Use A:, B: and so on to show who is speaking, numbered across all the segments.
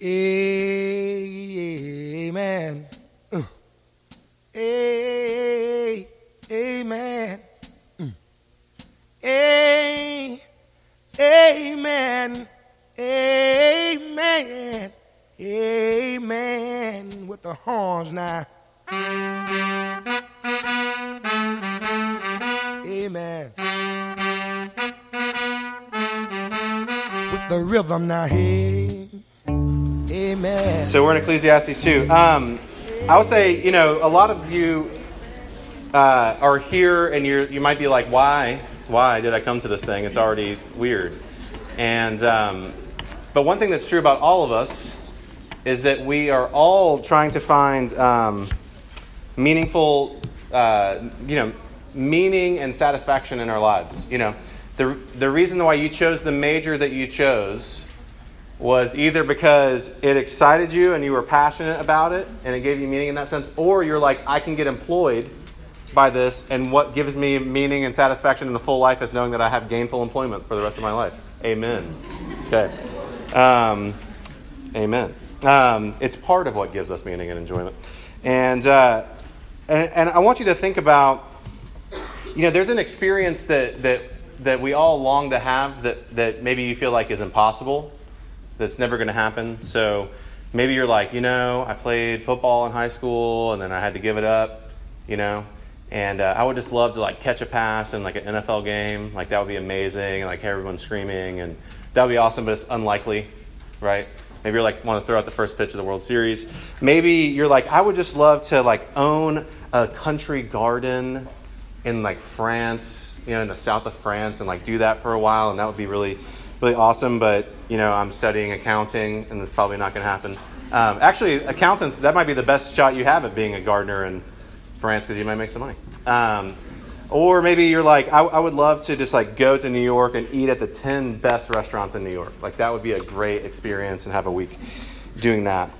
A: Amen.
B: So we're in Ecclesiastes 2. Um, I would say, you know, a lot of you uh, are here and you're, you might be like, why? Why did I come to this thing? It's already weird. And, um, but one thing that's true about all of us is that we are all trying to find um, meaningful, uh, you know, meaning and satisfaction in our lives. You know, the, the reason why you chose the major that you chose was either because it excited you and you were passionate about it and it gave you meaning in that sense, or you're like, I can get employed by this, and what gives me meaning and satisfaction in a full life is knowing that I have gainful employment for the rest of my life. Amen. Okay. Um, amen. Um, it's part of what gives us meaning and enjoyment. And, uh, and, and I want you to think about, you know, there's an experience that, that, that we all long to have that, that maybe you feel like is impossible that's never going to happen. So maybe you're like, you know, I played football in high school and then I had to give it up, you know, and uh, I would just love to like catch a pass in like an NFL game. Like that would be amazing. And like hear everyone screaming and that would be awesome, but it's unlikely, right? Maybe you're like want to throw out the first pitch of the World Series. Maybe you're like, I would just love to like own a country garden in like France, you know, in the south of France, and like do that for a while, and that would be really, really awesome. But you know, I'm studying accounting, and it's probably not going to happen. Um, actually, accountants that might be the best shot you have at being a gardener in France because you might make some money. Um, or maybe you're like, I, I would love to just like go to New York and eat at the 10 best restaurants in New York. Like that would be a great experience and have a week doing that.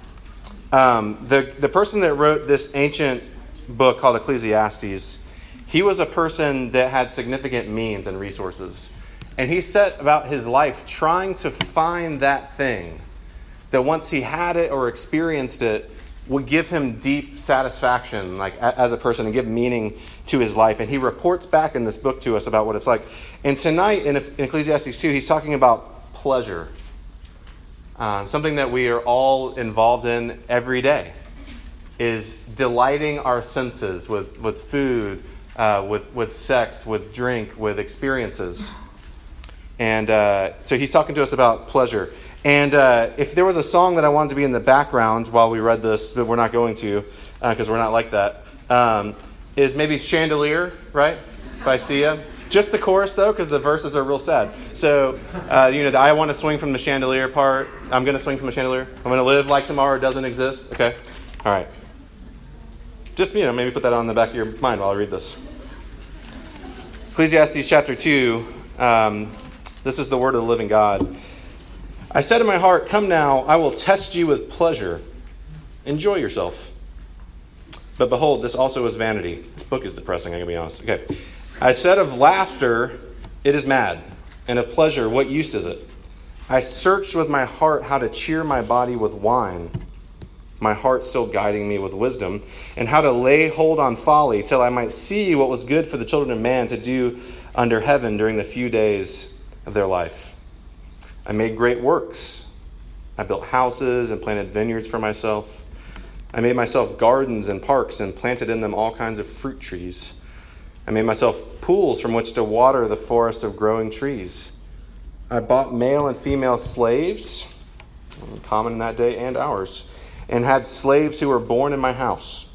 B: Um, the, the person that wrote this ancient book called Ecclesiastes, he was a person that had significant means and resources. And he set about his life trying to find that thing that once he had it or experienced it, would give him deep satisfaction like as a person and give meaning to his life. And he reports back in this book to us about what it's like. And tonight in, ecclesiastes 2 he's talking about pleasure um, something that we are all involved in every day is delighting our senses with, with food uh, with, with sex with drink with experiences and uh, so he's talking to us about pleasure and uh, if there was a song that I wanted to be in the background while we read this, that we're not going to, because uh, we're not like that, um, is maybe Chandelier, right? By Sia. Just the chorus, though, because the verses are real sad. So, uh, you know, the I want to swing from the chandelier part. I'm going to swing from the chandelier. I'm going to live like tomorrow doesn't exist. Okay? All right. Just, you know, maybe put that on the back of your mind while I read this. Ecclesiastes chapter 2. Um, this is the word of the living God. I said in my heart, Come now, I will test you with pleasure. Enjoy yourself. But behold, this also is vanity. This book is depressing, I'm going to be honest. Okay. I said of laughter, it is mad, and of pleasure, what use is it? I searched with my heart how to cheer my body with wine, my heart still guiding me with wisdom, and how to lay hold on folly till I might see what was good for the children of man to do under heaven during the few days of their life. I made great works. I built houses and planted vineyards for myself. I made myself gardens and parks and planted in them all kinds of fruit trees. I made myself pools from which to water the forest of growing trees. I bought male and female slaves, common in that day and ours, and had slaves who were born in my house.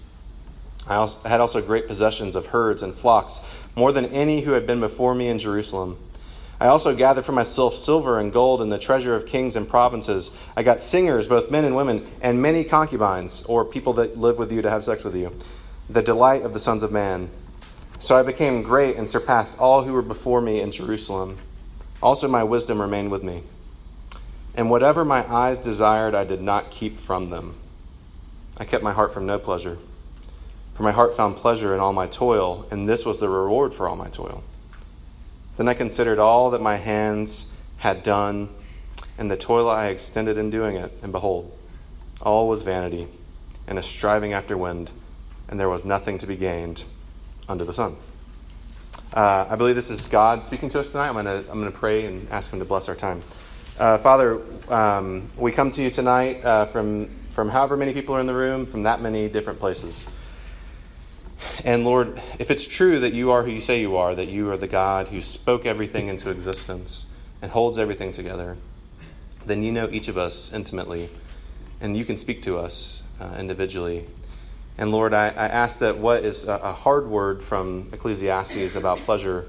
B: I had also great possessions of herds and flocks, more than any who had been before me in Jerusalem. I also gathered for myself silver and gold and the treasure of kings and provinces. I got singers, both men and women, and many concubines, or people that live with you to have sex with you, the delight of the sons of man. So I became great and surpassed all who were before me in Jerusalem. Also, my wisdom remained with me. And whatever my eyes desired, I did not keep from them. I kept my heart from no pleasure. For my heart found pleasure in all my toil, and this was the reward for all my toil. Then I considered all that my hands had done, and the toil I extended in doing it, and behold, all was vanity and a striving after wind, and there was nothing to be gained under the sun. Uh, I believe this is God speaking to us tonight. I'm going to I'm to pray and ask Him to bless our time. Uh, Father, um, we come to you tonight uh, from from however many people are in the room, from that many different places. And Lord, if it's true that you are who you say you are, that you are the God who spoke everything into existence and holds everything together, then you know each of us intimately, and you can speak to us uh, individually. And Lord, I, I, ask that what is a, a hard word from Ecclesiastes about pleasure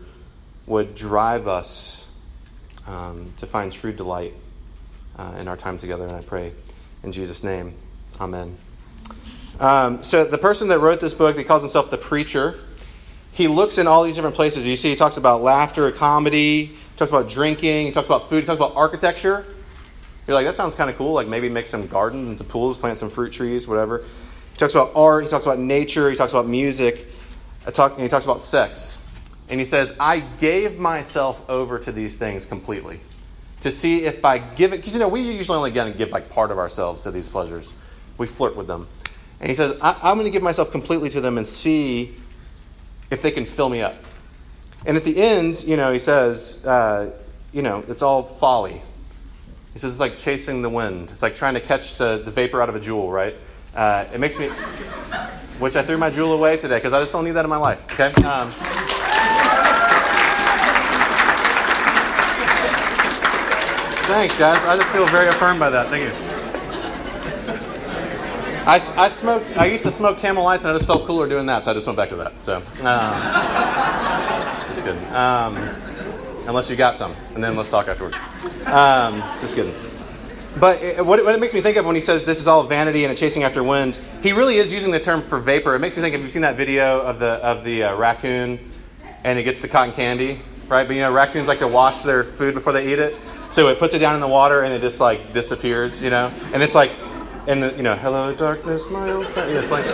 B: would drive us um, to find true delight uh, in our time together. And I pray in Jesus' name, Amen. Um, so the person that wrote this book, he calls himself the preacher. He looks in all these different places. You see, he talks about laughter, comedy. He talks about drinking. He talks about food. He talks about architecture. You're like, that sounds kind of cool. Like maybe make some gardens and some pools, plant some fruit trees, whatever. He talks about art. He talks about nature. He talks about music. Talk, he talks about sex. And he says, I gave myself over to these things completely to see if by giving, because you know, we usually only give like part of ourselves to these pleasures. We flirt with them. And he says, I, am going to give myself completely to them and see if they can fill me up. And at the end, you know, he says, uh, you know, it's all folly. He says it's like chasing the wind. It's like trying to catch the, the vapor out of a Juul, right? Uh, it makes me, which I threw my Juul away today because I just don't need that in my life, okay? Um, thanks, guys. I just feel very affirmed by that. Thank you. I, I smoked. I used to smoke Camel Lights, and I just felt cooler doing that, so I just went back to that. So, um, just kidding. Um, unless you got some, and then let's talk afterward. Um, just kidding. But it, what, it, what, it, makes me think of when he says this is all vanity and a chasing after wind, he really is using the term for vapor. It makes me think. Have you've seen that video of the of the uh, raccoon, and it gets the cotton candy, right? But you know, raccoons like to wash their food before they eat it, so it puts it down in the water and it just like disappears, you know. And it's like and the, you know, hello darkness, my old friend. Like,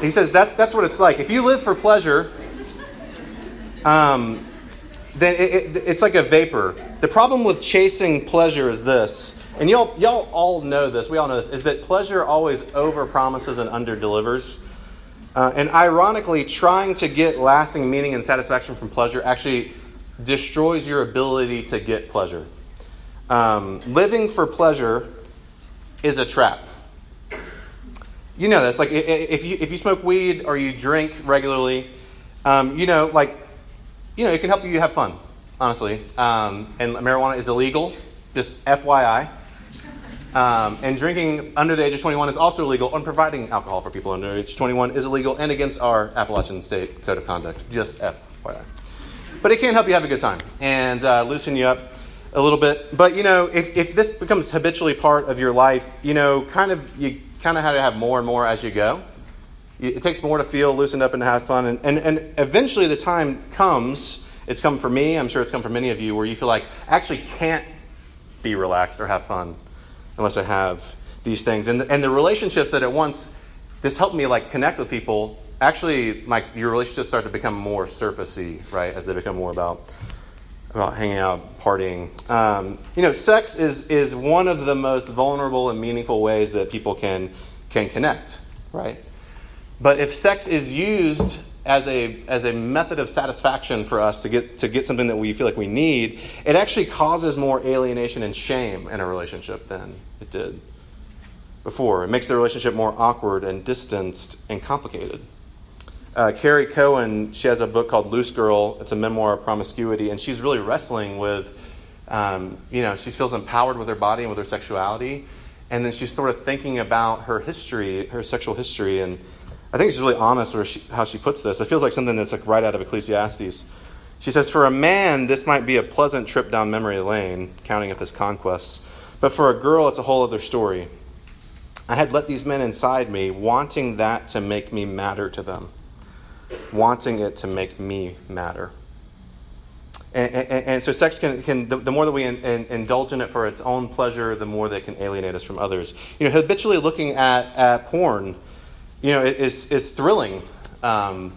B: he says that's that's what it's like. If you live for pleasure, um, then it, it, it's like a vapor. The problem with chasing pleasure is this, and y'all y'all all know this. We all know this is that pleasure always over promises and under delivers. Uh, and ironically, trying to get lasting meaning and satisfaction from pleasure actually destroys your ability to get pleasure. Um, living for pleasure is a trap. You know this. Like if you if you smoke weed or you drink regularly, um, you know, like you know, it can help you have fun. Honestly, um, and marijuana is illegal. Just FYI. Um, and drinking under the age of 21 is also illegal, and providing alcohol for people under age 21 is illegal and against our Appalachian State Code of Conduct. Just FYI. But it can help you have a good time and uh, loosen you up a little bit. But you know, if, if this becomes habitually part of your life, you know, kind of you kind of have to have more and more as you go. It takes more to feel loosened up and to have fun, and, and, and eventually the time comes. It's come for me. I'm sure it's come for many of you where you feel like I actually can't be relaxed or have fun unless I have these things. And the, and the relationships that at once this helped me like connect with people. Actually, like your relationships start to become more surfacey, right, as they become more about about hanging out, partying. Um, you know, sex is is one of the most vulnerable and meaningful ways that people can can connect, right? But if sex is used as a as a method of satisfaction for us to get to get something that we feel like we need, it actually causes more alienation and shame in a relationship than it did before. It makes the relationship more awkward and distanced and complicated. Uh, Kerry Cohen, she has a book called Loose Girl. It's a memoir of promiscuity, and she's really wrestling with, um, you know, she feels empowered with her body and with her sexuality, and then she's sort of thinking about her history, her sexual history, and I think she's really honest with how she puts this. It feels like something that's like right out of Ecclesiastes. She says, "For a man, this might be a pleasant trip down memory lane, counting up his conquests, but for a girl, it's a whole other story. I had let these men inside me, wanting that to make me matter to them." Wanting it to make me matter. And, and, and so, sex can, can the, the more that we in, in, indulge in it for its own pleasure, the more that can alienate us from others. You know, habitually looking at, at porn, you know, is, is thrilling, um,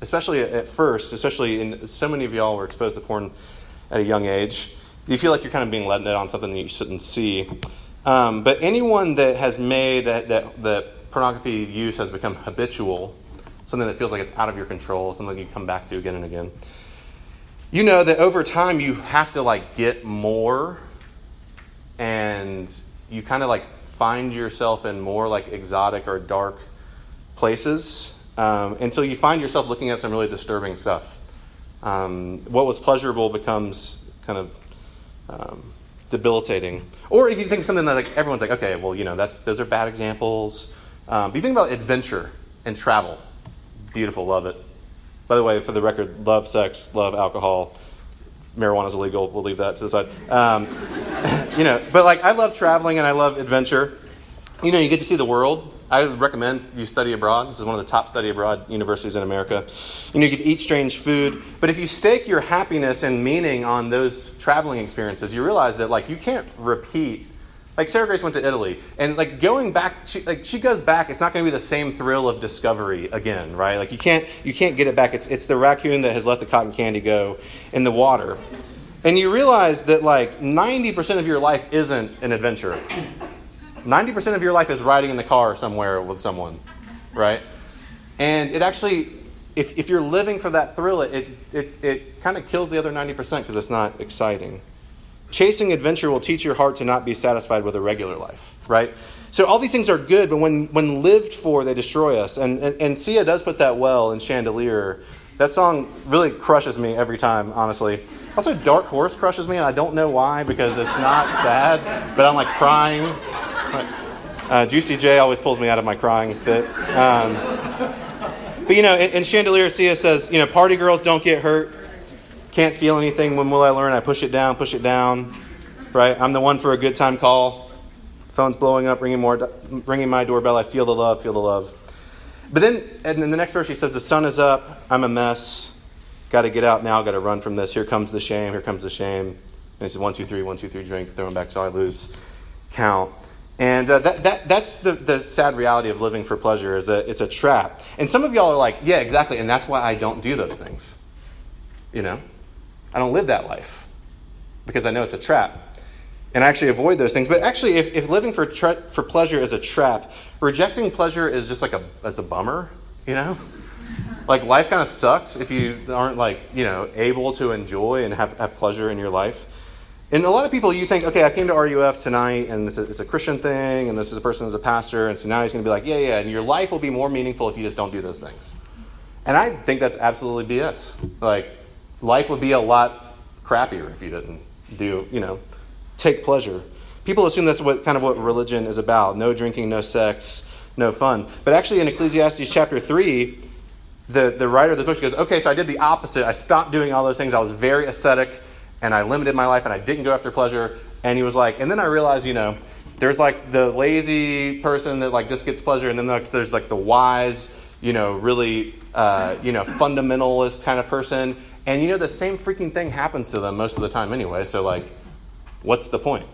B: especially at first, especially in so many of y'all were exposed to porn at a young age. You feel like you're kind of being led on something that you shouldn't see. Um, but anyone that has made that, that, that pornography use has become habitual, something that feels like it's out of your control, something you come back to again and again, you know that over time you have to like get more and you kind of like find yourself in more like exotic or dark places um, until you find yourself looking at some really disturbing stuff. Um, what was pleasurable becomes kind of um, debilitating. Or if you think something that like everyone's like, okay, well, you know, that's those are bad examples. Um, but you think about adventure and travel, beautiful, love it. By the way, for the record, love sex, love alcohol. Marijuana is illegal. We'll leave that to the side. Um, you know, but like I love traveling and I love adventure. You know, you get to see the world. I recommend you study abroad. This is one of the top study abroad universities in America. You know, you can eat strange food, but if you stake your happiness and meaning on those traveling experiences, you realize that like you can't repeat. Like Sarah Grace went to Italy, and like going back, she, like she goes back. It's not going to be the same thrill of discovery again, right? Like you can't you can't get it back. It's it's the raccoon that has let the cotton candy go in the water, and you realize that like ninety percent of your life isn't an adventure. 90% of your life is riding in the car somewhere with someone, right? And it actually, if, if you're living for that thrill, it, it, it kind of kills the other 90% because it's not exciting. Chasing adventure will teach your heart to not be satisfied with a regular life, right? So all these things are good, but when, when lived for, they destroy us. And, and, and Sia does put that well in Chandelier. That song really crushes me every time, honestly. Also, Dark Horse crushes me, and I don't know why because it's not sad, but I'm like crying uh, Juicy J always pulls me out of my crying fit. Um, but you know, in, in Chandelier, Sia says, you know, party girls don't get hurt. Can't feel anything. When will I learn? I push it down, push it down. Right? I'm the one for a good time call. Phone's blowing up, ringing more, ringing my doorbell. I feel the love, feel the love. But then, and in the next verse, he says, the sun is up. I'm a mess. Got to get out now. Got to run from this. Here comes the shame. Here comes the shame. And he says, one, two, three, one, two, three, drink. Throw him back so I lose count. And uh, that, that, that's the, the sad reality of living for pleasure is that it's a trap. And some of y'all are like, yeah, exactly. And that's why I don't do those things. You know, I don't live that life because I know it's a trap. And I actually avoid those things. But actually, if, if living for, tra- for pleasure is a trap, rejecting pleasure is just like a, as a bummer, you know? Like life kind of sucks if you aren't like, you know, able to enjoy and have, have pleasure in your life. And a lot of people, you think, okay, I came to RUF tonight, and it's a, it's a Christian thing, and this is a person who's a pastor, and so now he's going to be like, yeah, yeah, and your life will be more meaningful if you just don't do those things. And I think that's absolutely BS. Like, life would be a lot crappier if you didn't do, you know, take pleasure. People assume that's what kind of what religion is about no drinking, no sex, no fun. But actually, in Ecclesiastes chapter 3, the, the writer of the book goes, okay, so I did the opposite. I stopped doing all those things. I was very ascetic and I limited my life and I didn't go after pleasure. And he was like, and then I realized, you know, there's like the lazy person that like just gets pleasure, and then there's like the wise, you know, really, uh, you know, fundamentalist kind of person. And you know, the same freaking thing happens to them most of the time anyway. So like, what's the point?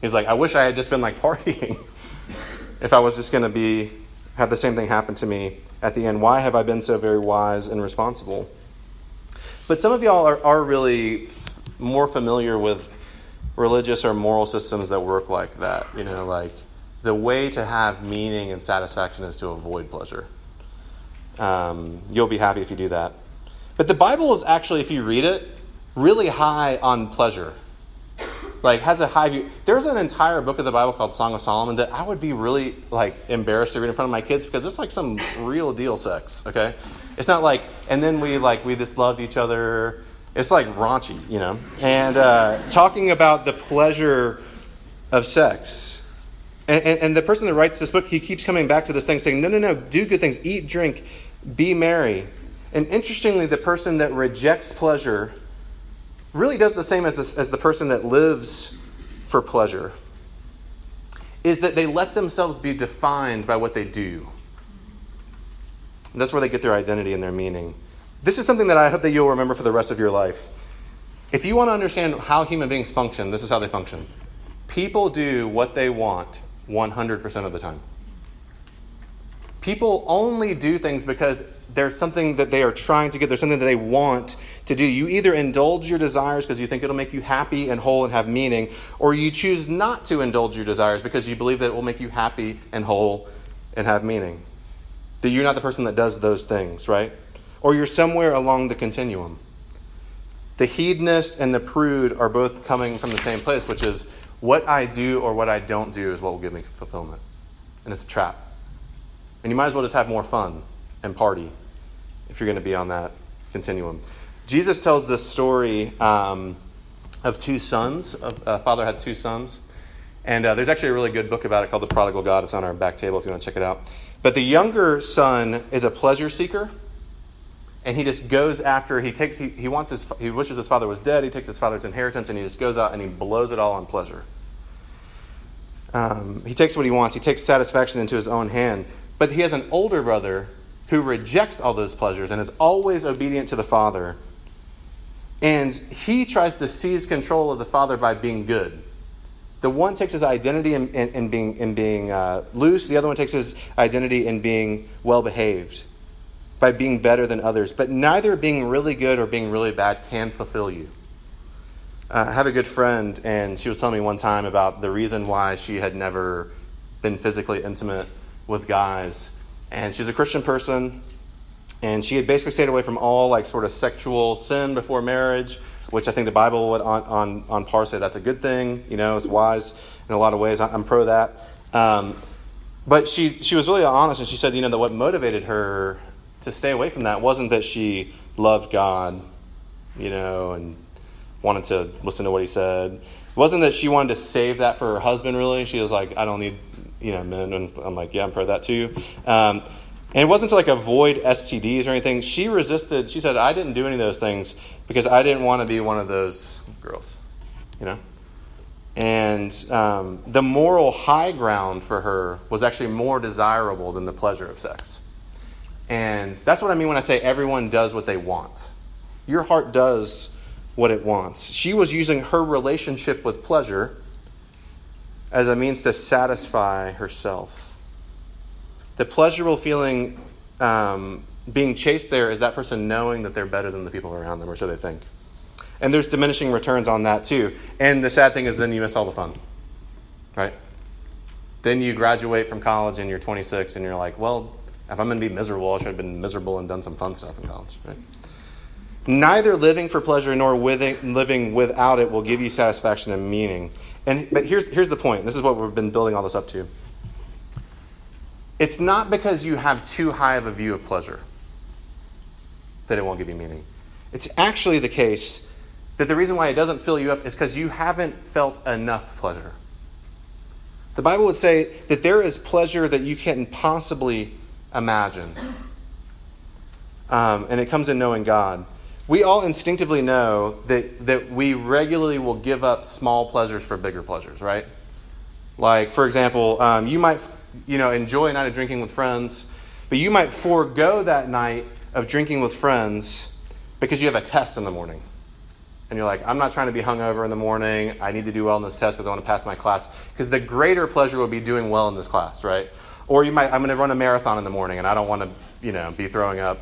B: He's like, I wish I had just been like partying. if I was just going to be have the same thing happen to me at the end, why have I been so very wise and responsible? But some of y'all are, are really more familiar with religious or moral systems that work like that. You know, like the way to have meaning and satisfaction is to avoid pleasure. Um, you'll be happy if you do that. But the Bible is actually, if you read it, really high on pleasure. Like has a high view. There's an entire book of the Bible called Song of Solomon that I would be really like embarrassed to read in front of my kids because it's like some real deal sex. Okay, it's not like and then we like we just loved each other it's like raunchy, you know. And uh, talking about the pleasure of sex. And, and, and, the person that writes this book, he keeps coming back to this thing saying, no, no, no, do good things, eat, drink, be merry. And interestingly, the person that rejects pleasure really does the same as, the, as the person that lives for pleasure, is that they let themselves be defined by what they do. And that's where they get their identity and their meaning. This is something that I hope that you'll remember for the rest of your life. If you want to understand how human beings function, this is how they function. People do what they want 100% of the time. People only do things because there's something that they are trying to get, there's something that they want to do. You either indulge your desires because you think it'll make you happy and whole and have meaning, or you choose not to indulge your desires because you believe that it will make you happy and whole and have meaning. That you're not the person that does those things, right? Or you're somewhere along the continuum. The hedonist and the prude are both coming from the same place, which is what I do or what I don't do is what will give me fulfillment. And it's a trap. And you might as well just have more fun and party if you're going to be on that continuum. Jesus tells this story um, of two sons. A uh, father had two sons. And uh, there's actually a really good book about it called The Prodigal God. It's on our back table if you want to check it out. But the younger son is a pleasure seeker. And he just goes after, he takes, he, he wants his, he wishes his father was dead. He takes his father's inheritance and he just goes out and he blows it all on pleasure. Um, he takes what he wants. He takes satisfaction into his own hand. But he has an older brother who rejects all those pleasures and is always obedient to the father. And he tries to seize control of the father by being good. The one takes his identity in, in, in being, in being uh, loose, the other one takes his identity in being well behaved, by being better than others. But neither being really good or being really bad can fulfill you. Uh, I have a good friend, and she was telling me one time about the reason why she had never been physically intimate with guys. And she's a Christian person, and she had basically stayed away from all like sort of sexual sin before marriage, which I think the Bible would on, on, on par say that's a good thing. You know, it's wise in a lot of ways. I'm pro that. Um, but she, she was really honest, and she said, you know, that what motivated her to stay away from that wasn't that she loved God, you know, and wanted to listen to what he said. It wasn't that she wanted to save that for her husband, really. She was like, I don't need you know, men. And I'm like, yeah, I'm pro that too. Um, and it wasn't to like avoid STDs or anything. She resisted. She said, I didn't do any of those things because I didn't want to be one of those girls, you know? And um, the moral high ground for her was actually more desirable than the pleasure of sex. And that's what I mean when I say everyone does what they want. Your heart does what it wants. She was using her relationship with pleasure as a means to satisfy herself. The pleasurable feeling um, being chased there is that person knowing that they're better than the people around them, or so they think. And there's diminishing returns on that too. And the sad thing is, then you miss all the fun, right? Then you graduate from college and you're 26 and you're like, well, if I'm going to be miserable, I should have been miserable and done some fun stuff in college, right? Neither living for pleasure nor living without it will give you satisfaction and meaning. And, but here's, here's the point. This is what we've been building all this up to. It's not because you have too high of a view of pleasure that it won't give you meaning. It's actually the case that the reason why it doesn't fill you up is because you haven't felt enough pleasure. The Bible would say that there is pleasure that you can't possibly imagine. Um, and it comes in knowing God we all instinctively know that, that we regularly will give up small pleasures for bigger pleasures, right? Like, for example, um, you might you know, enjoy a night of drinking with friends, but you might forego that night of drinking with friends because you have a test in the morning. And you're like, I'm not trying to be hungover in the morning. I need to do well in this test because I want to pass my class. Because the greater pleasure will be doing well in this class, right? Or you might, I'm going to run a marathon in the morning and I don't want to, you know, be throwing up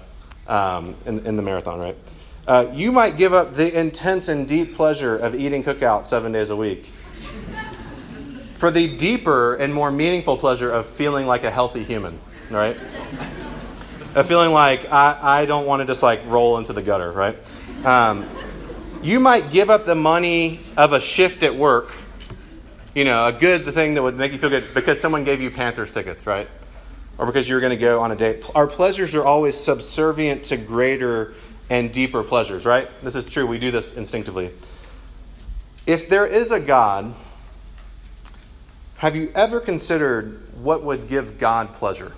B: um, in, in the marathon, right? Uh, you might give up the intense and deep pleasure of eating Cook Out seven days a week for the deeper and more meaningful pleasure of feeling like a healthy human, right? of feeling like I, I don't want to just like roll into the gutter, right? Um, you might give up the money of a shift at work, you know, a good thing that would make you feel good because someone gave you Panthers tickets, right? Or because you're going to go on a date. Our pleasures are always subservient to greater and deeper pleasures, right? This is true. We do this instinctively. If there is a God, have you ever considered what would give God pleasure?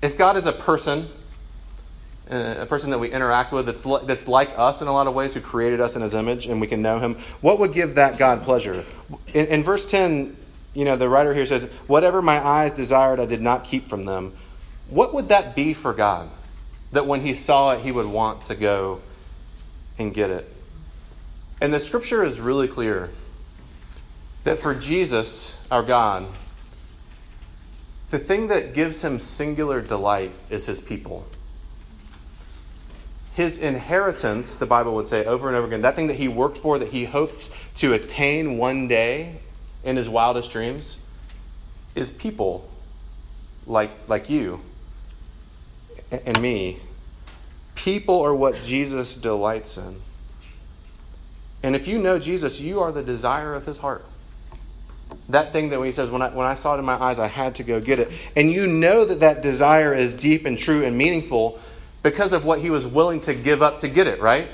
B: If God is a person, uh, a person that we interact with that's, that's like us in a lot of ways, who created us in his image and we can know him, what would give that God pleasure? In, in verse 10, you know, the writer here says, Whatever my eyes desired, I did not keep from them. What would that be for God? That when he saw it, he would want to go and get it. And the scripture is really clear that for Jesus, our God, the thing that gives him singular delight is his people. his inheritance, the Bible would say over and over again, that thing that he worked for, that he hopes to attain one day in his wildest dreams, is people like, like you and me. People are what Jesus delights in. And if you know Jesus, you are the desire of his heart. That thing that when he says, when I, when I saw it in my eyes, I had to go get it. And you know that that desire is deep and true and meaningful because of what he was willing to give up to get it, right?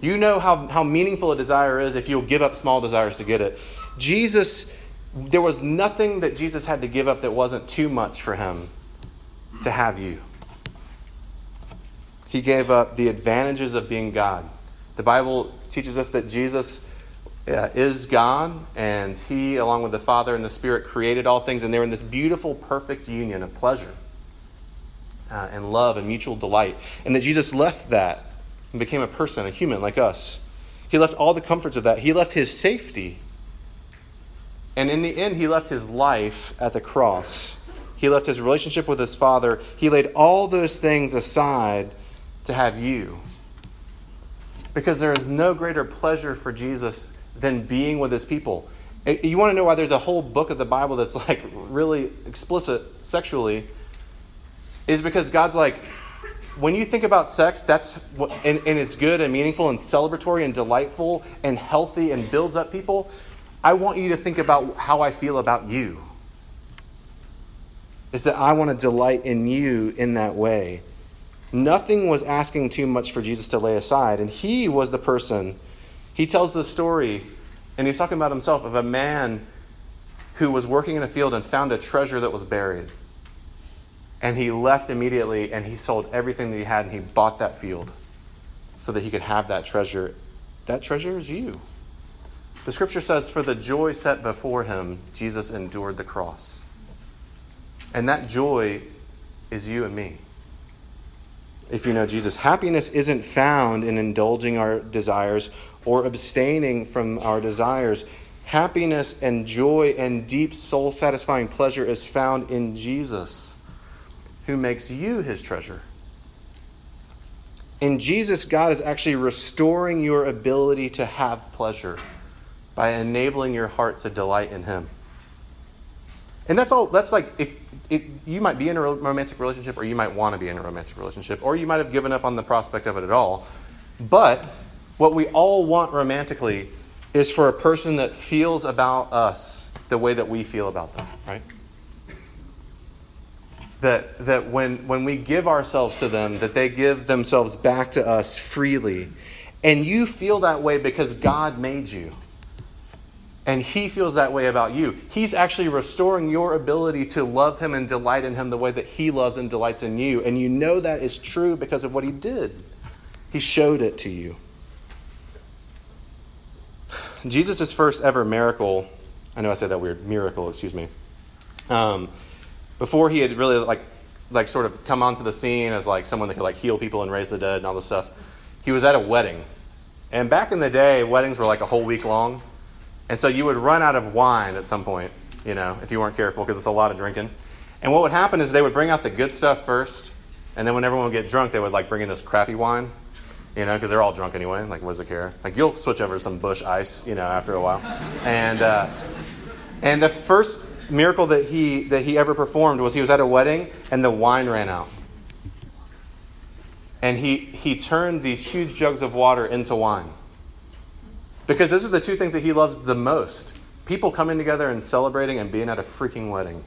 B: You know how, how meaningful a desire is if you'll give up small desires to get it. Jesus, there was nothing that Jesus had to give up that wasn't too much for him to have you. He gave up the advantages of being God. The Bible teaches us that Jesus uh, is God, and He, along with the Father and the Spirit, created all things, and they're in this beautiful, perfect union of pleasure uh, and love and mutual delight. And that Jesus left that and became a person, a human like us. He left all the comforts of that. He left His safety. And in the end, He left His life at the cross. He left His relationship with His Father. He laid all those things aside to have you. Because there is no greater pleasure for Jesus than being with his people. Eh, you want to know why there's a whole book of the Bible that's like really explicit sexually? Is because God's like, when you think about sex, that's what, and, and it's good and meaningful and celebratory and delightful and healthy and builds up people. I want you to think about how I feel about you. Is that I want to delight in you in that way. Nothing was asking too much for Jesus to lay aside, and he was the person he tells the story, and he's talking about himself, of a man who was working in a field and found a treasure that was buried. And he left immediately and he sold everything that he had and he bought that field so that he could have that treasure. That treasure is you. The scripture says, For the joy set before him, Jesus endured the cross. And that joy is you and me. If you know Jesus, happiness isn't found in indulging our desires or abstaining from our desires. Happiness and joy and deep soul satisfying pleasure is found in Jesus, who makes you his treasure. In Jesus, God is actually restoring your ability to have pleasure by enabling your heart to delight in him. And that's all, that's like, if, if you might be in a romantic relationship, or you might want to be in a romantic relationship, or you might have given up on the prospect of it at all. But what we all want romantically is for a person that feels about us the way that we feel about them, right? That, that when, when we give ourselves to them, that they give themselves back to us freely. And you feel that way because God made you. And He feels that way about you. He's actually restoring your ability to love Him and delight in Him the way that He loves and delights in you. And you know that is true because of what He did. He showed it to you. Jesus' first ever miracle, I know I said that weird, miracle, excuse me. Um, before he had really like, like sort of come onto the scene as like someone that could like heal people and raise the dead and all this stuff, he was at a wedding. And back in the day, weddings were like a whole week long. And so you would run out of wine at some point, you know, if you weren't careful, because it's a lot of drinking. And what would happen is they would bring out the good stuff first, and then when everyone would get drunk, they would like bring in this crappy wine you know, because they're all drunk anyway. Like, what does it care? Like, you'll switch over to some Busch Ice, you know, after a while. And uh, and the first miracle that he that he ever performed was he was at a wedding and the wine ran out. And he he turned these huge jugs of water into wine. Because those are the two things that he loves the most. People coming together and celebrating and being at a freaking wedding.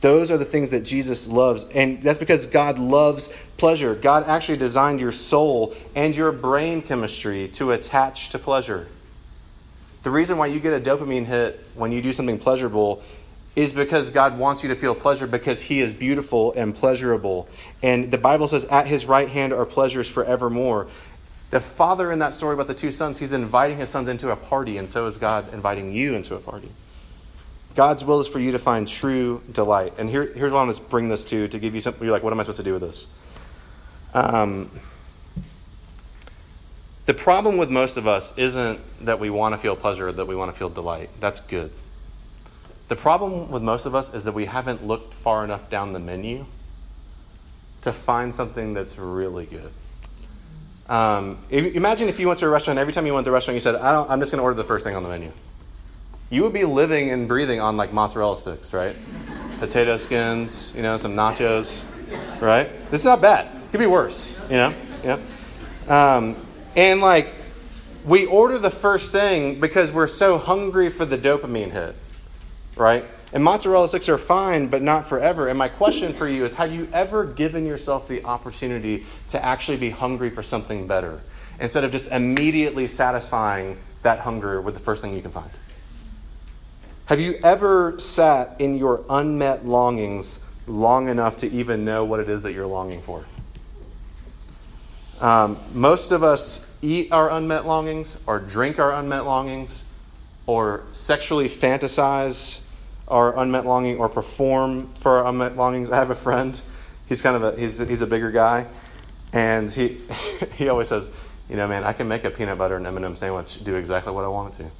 B: Those are the things that Jesus loves. And that's because God loves pleasure. God actually designed your soul and your brain chemistry to attach to pleasure. The reason why you get a dopamine hit when you do something pleasurable is because God wants you to feel pleasure because He is beautiful and pleasurable. And the Bible says, At His right hand are pleasures forevermore. The father in that story about the two sons, he's inviting his sons into a party, and so is God inviting you into a party. God's will is for you to find true delight. And here, here's what I'm going to bring this to, to give you something. You're like, what am I supposed to do with this? Um, the problem with most of us isn't that we want to feel pleasure, that we want to feel delight. That's good. The problem with most of us is that we haven't looked far enough down the menu to find something that's really good. Um, if, imagine if you went to a restaurant, every time you went to a restaurant, you said, I I'm just going to order the first thing on the menu. You would be living and breathing on like mozzarella sticks, right? Potato skins, you know, some nachos, right? This is not bad. It could be worse, you know? Yeah. Um, and like, we order the first thing because we're so hungry for the dopamine hit, right? And mozzarella sticks are fine, but not forever. And my question for you is have you ever given yourself the opportunity to actually be hungry for something better instead of just immediately satisfying that hunger with the first thing you can find? Have you ever sat in your unmet longings long enough to even know what it is that you're longing for? Um, most of us eat our unmet longings, or drink our unmet longings, or sexually fantasize our unmet longing, or perform for our unmet longings. I have a friend. He's kind of a he's he's a bigger guy, and he he always says, you know, man, I can make a peanut butter and M&M sandwich do exactly what I want it to.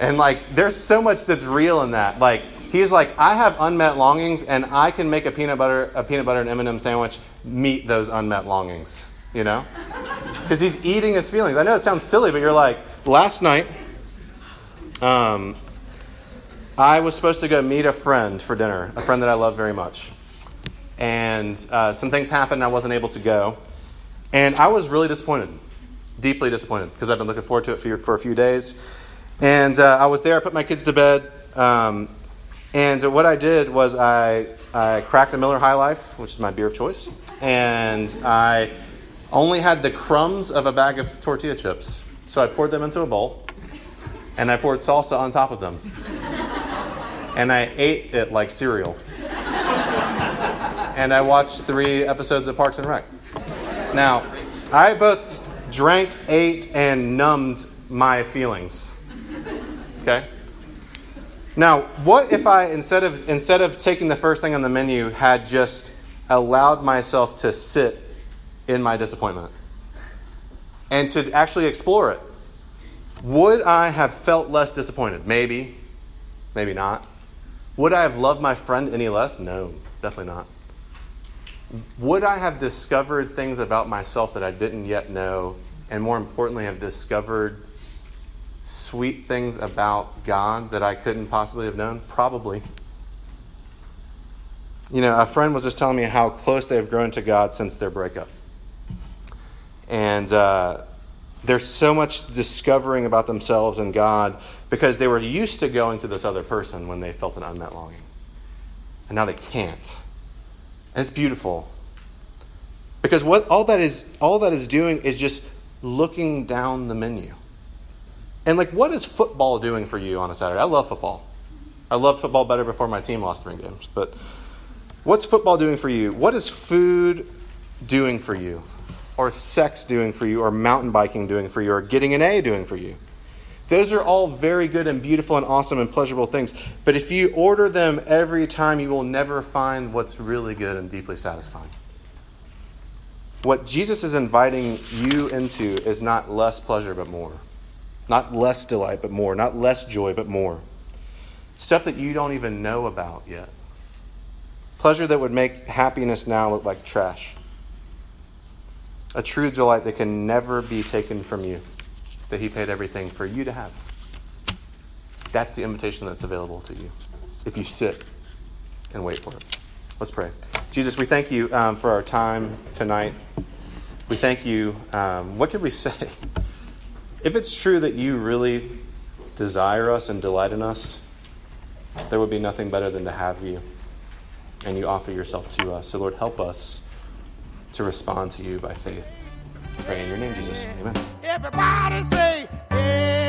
B: And like, there's so much that's real in that. Like, he's like, I have unmet longings, and I can make a peanut butter a peanut butter and M&M sandwich meet those unmet longings you know? Because he's eating his feelings. I know it sounds silly, but you're like, last night, um, I was supposed to go meet a friend for dinner, a friend that I love very much. And uh, some things happened, I wasn't able to go. And I was really disappointed, deeply disappointed, because I've been looking forward to it for, for a few days. And uh, I was there, I put my kids to bed. Um, and what I did was I, I cracked a Miller High Life, which is my beer of choice, and I only had the crumbs of a bag of tortilla chips. So I poured them into a bowl and I poured salsa on top of them. And I ate it like cereal. And I watched three episodes of Parks and Rec. Now, I both drank, ate, and numbed my feelings. Okay? Now, what if I instead of instead of taking the first thing on the menu had just allowed myself to sit in my disappointment and to actually explore it. Would I have felt less disappointed? Maybe. Maybe not. Would I have loved my friend any less? No, definitely not. Would I have discovered things about myself that I didn't yet know, and more importantly, have discovered sweet things about God that I couldn't possibly have known? Probably. You know, a friend was just telling me how close they've grown to God since their breakup. And uh, there's so much discovering about themselves and God because they were used to going to this other person when they felt an unmet longing. And now they can't. And it's beautiful. Because what all that is all that is doing is just looking down the menu. And like what is football doing for you on a Saturday? I love football. I love football better before my team lost three games. But what's football doing for you? What is food doing for you? Or sex doing for you, or mountain biking doing for you, or getting an A doing for you. Those are all very good and beautiful and awesome and pleasurable things. But if you order them every time, you will never find what's really good and deeply satisfying. What Jesus is inviting you into is not less pleasure, but more. Not less delight, but more. Not less joy, but more. Stuff that you don't even know about yet. Pleasure that would make happiness now look like trash a true delight that can never be taken from you, that He paid everything for you to have. That's the invitation that's available to you if you sit and wait for it. Let's pray. Jesus, we thank you um, for our time tonight. We thank you. Um, what could we say? If it's true that you really desire us and delight in us, there would be nothing better than to have you and you offer yourself to us. So, Lord, help us to respond to you by faith. Pray in your name, Jesus. Amen.
A: Everybody say, Amen.